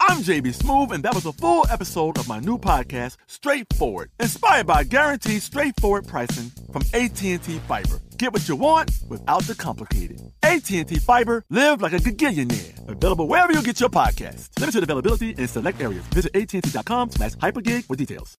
I'm JB Smoove, and that was a full episode of my new podcast, Straightforward, inspired by guaranteed straightforward pricing from AT&T Fiber. Get what you want without the complicated. AT&T Fiber, live like a gigillionaire. Available wherever you get your podcast. Limited availability in select areas. Visit AT&T.com slash hypergig for details.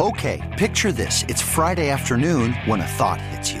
Okay, picture this. It's Friday afternoon when a thought hits you.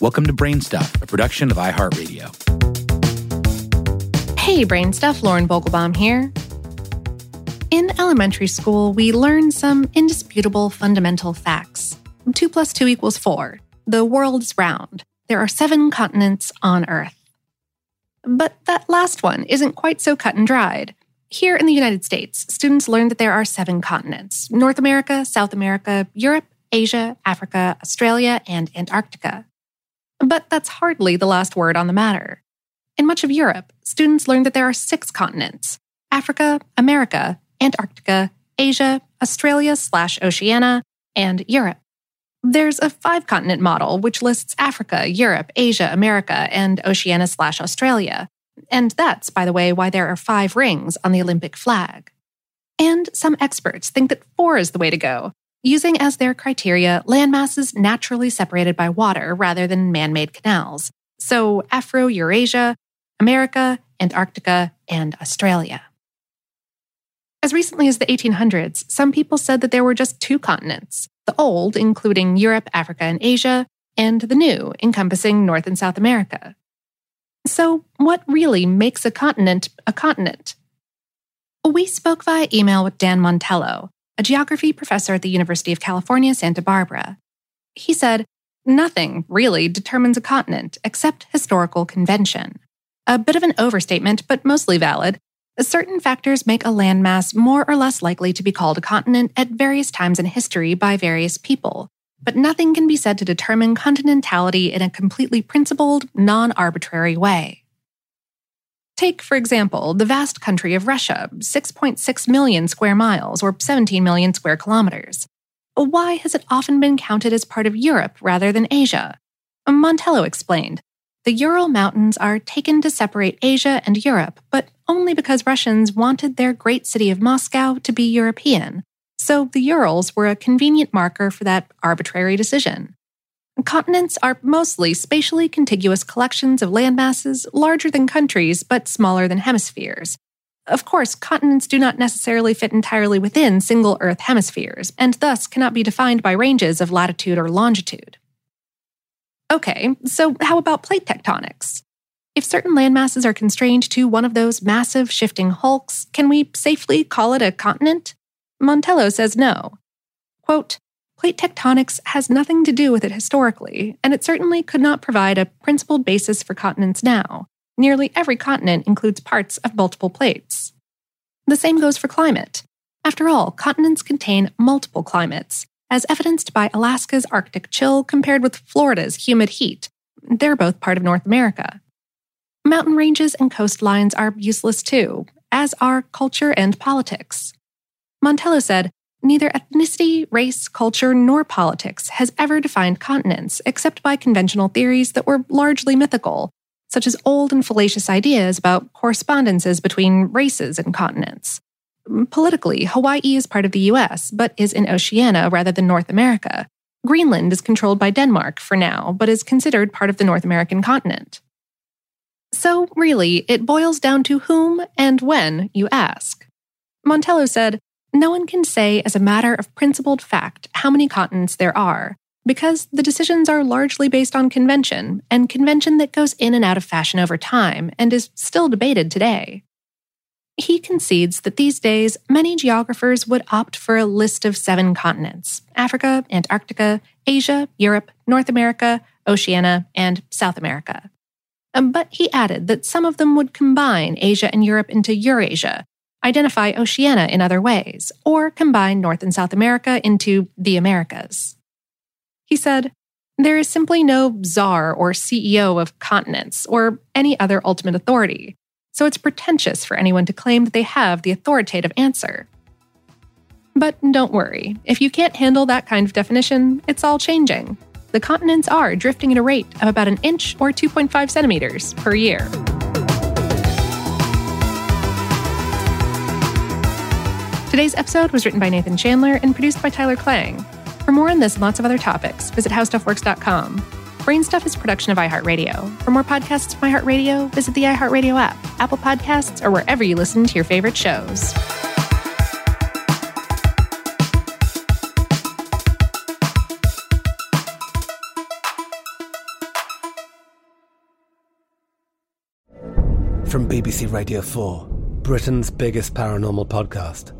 Welcome to Brainstuff, a production of iHeartRadio. Hey, Brainstuff, Lauren Vogelbaum here. In elementary school, we learn some indisputable fundamental facts. 2 plus 2 equals 4. The world is round. There are seven continents on Earth. But that last one isn't quite so cut and dried. Here in the United States, students learn that there are seven continents North America, South America, Europe, Asia, Africa, Australia, and Antarctica. But that's hardly the last word on the matter. In much of Europe, students learn that there are six continents Africa, America, Antarctica, Asia, Australia slash Oceania, and Europe. There's a five continent model which lists Africa, Europe, Asia, America, and Oceania slash Australia. And that's, by the way, why there are five rings on the Olympic flag. And some experts think that four is the way to go, using as their criteria landmasses naturally separated by water rather than man made canals. So, Afro Eurasia, America, Antarctica, and Australia. As recently as the 1800s, some people said that there were just two continents the old, including Europe, Africa, and Asia, and the new, encompassing North and South America. So, what really makes a continent a continent? We spoke via email with Dan Montello, a geography professor at the University of California, Santa Barbara. He said, Nothing really determines a continent except historical convention. A bit of an overstatement, but mostly valid. Certain factors make a landmass more or less likely to be called a continent at various times in history by various people, but nothing can be said to determine continentality in a completely principled, non arbitrary way. Take, for example, the vast country of Russia, 6.6 million square miles or 17 million square kilometers. Why has it often been counted as part of Europe rather than Asia? Montello explained the Ural Mountains are taken to separate Asia and Europe, but only because Russians wanted their great city of Moscow to be European. So the Urals were a convenient marker for that arbitrary decision. Continents are mostly spatially contiguous collections of landmasses larger than countries but smaller than hemispheres. Of course, continents do not necessarily fit entirely within single Earth hemispheres, and thus cannot be defined by ranges of latitude or longitude. Okay, so how about plate tectonics? If certain landmasses are constrained to one of those massive shifting hulks, can we safely call it a continent? Montello says no. Quote, Plate tectonics has nothing to do with it historically, and it certainly could not provide a principled basis for continents now. Nearly every continent includes parts of multiple plates. The same goes for climate. After all, continents contain multiple climates, as evidenced by Alaska's Arctic chill compared with Florida's humid heat. They're both part of North America. Mountain ranges and coastlines are useless too, as are culture and politics. Montello said, Neither ethnicity, race, culture, nor politics has ever defined continents except by conventional theories that were largely mythical, such as old and fallacious ideas about correspondences between races and continents. Mm, politically, Hawaii is part of the US, but is in Oceania rather than North America. Greenland is controlled by Denmark for now, but is considered part of the North American continent. So, really, it boils down to whom and when you ask. Montello said, no one can say as a matter of principled fact how many continents there are, because the decisions are largely based on convention, and convention that goes in and out of fashion over time and is still debated today. He concedes that these days many geographers would opt for a list of seven continents Africa, Antarctica, Asia, Europe, North America, Oceania, and South America. Um, but he added that some of them would combine Asia and Europe into Eurasia, identify Oceania in other ways, or combine North and South America into the Americas. He said, There is simply no czar or CEO of continents or any other ultimate authority, so it's pretentious for anyone to claim that they have the authoritative answer. But don't worry, if you can't handle that kind of definition, it's all changing. The continents are drifting at a rate of about an inch or 2.5 centimeters per year. Today's episode was written by Nathan Chandler and produced by Tyler Klang. For more on this and lots of other topics, visit howstuffworks.com. Brainstuff is a production of iHeartRadio. For more podcasts from iHeartRadio, visit the iHeartRadio app, Apple Podcasts, or wherever you listen to your favorite shows. From BBC Radio 4, Britain's biggest paranormal podcast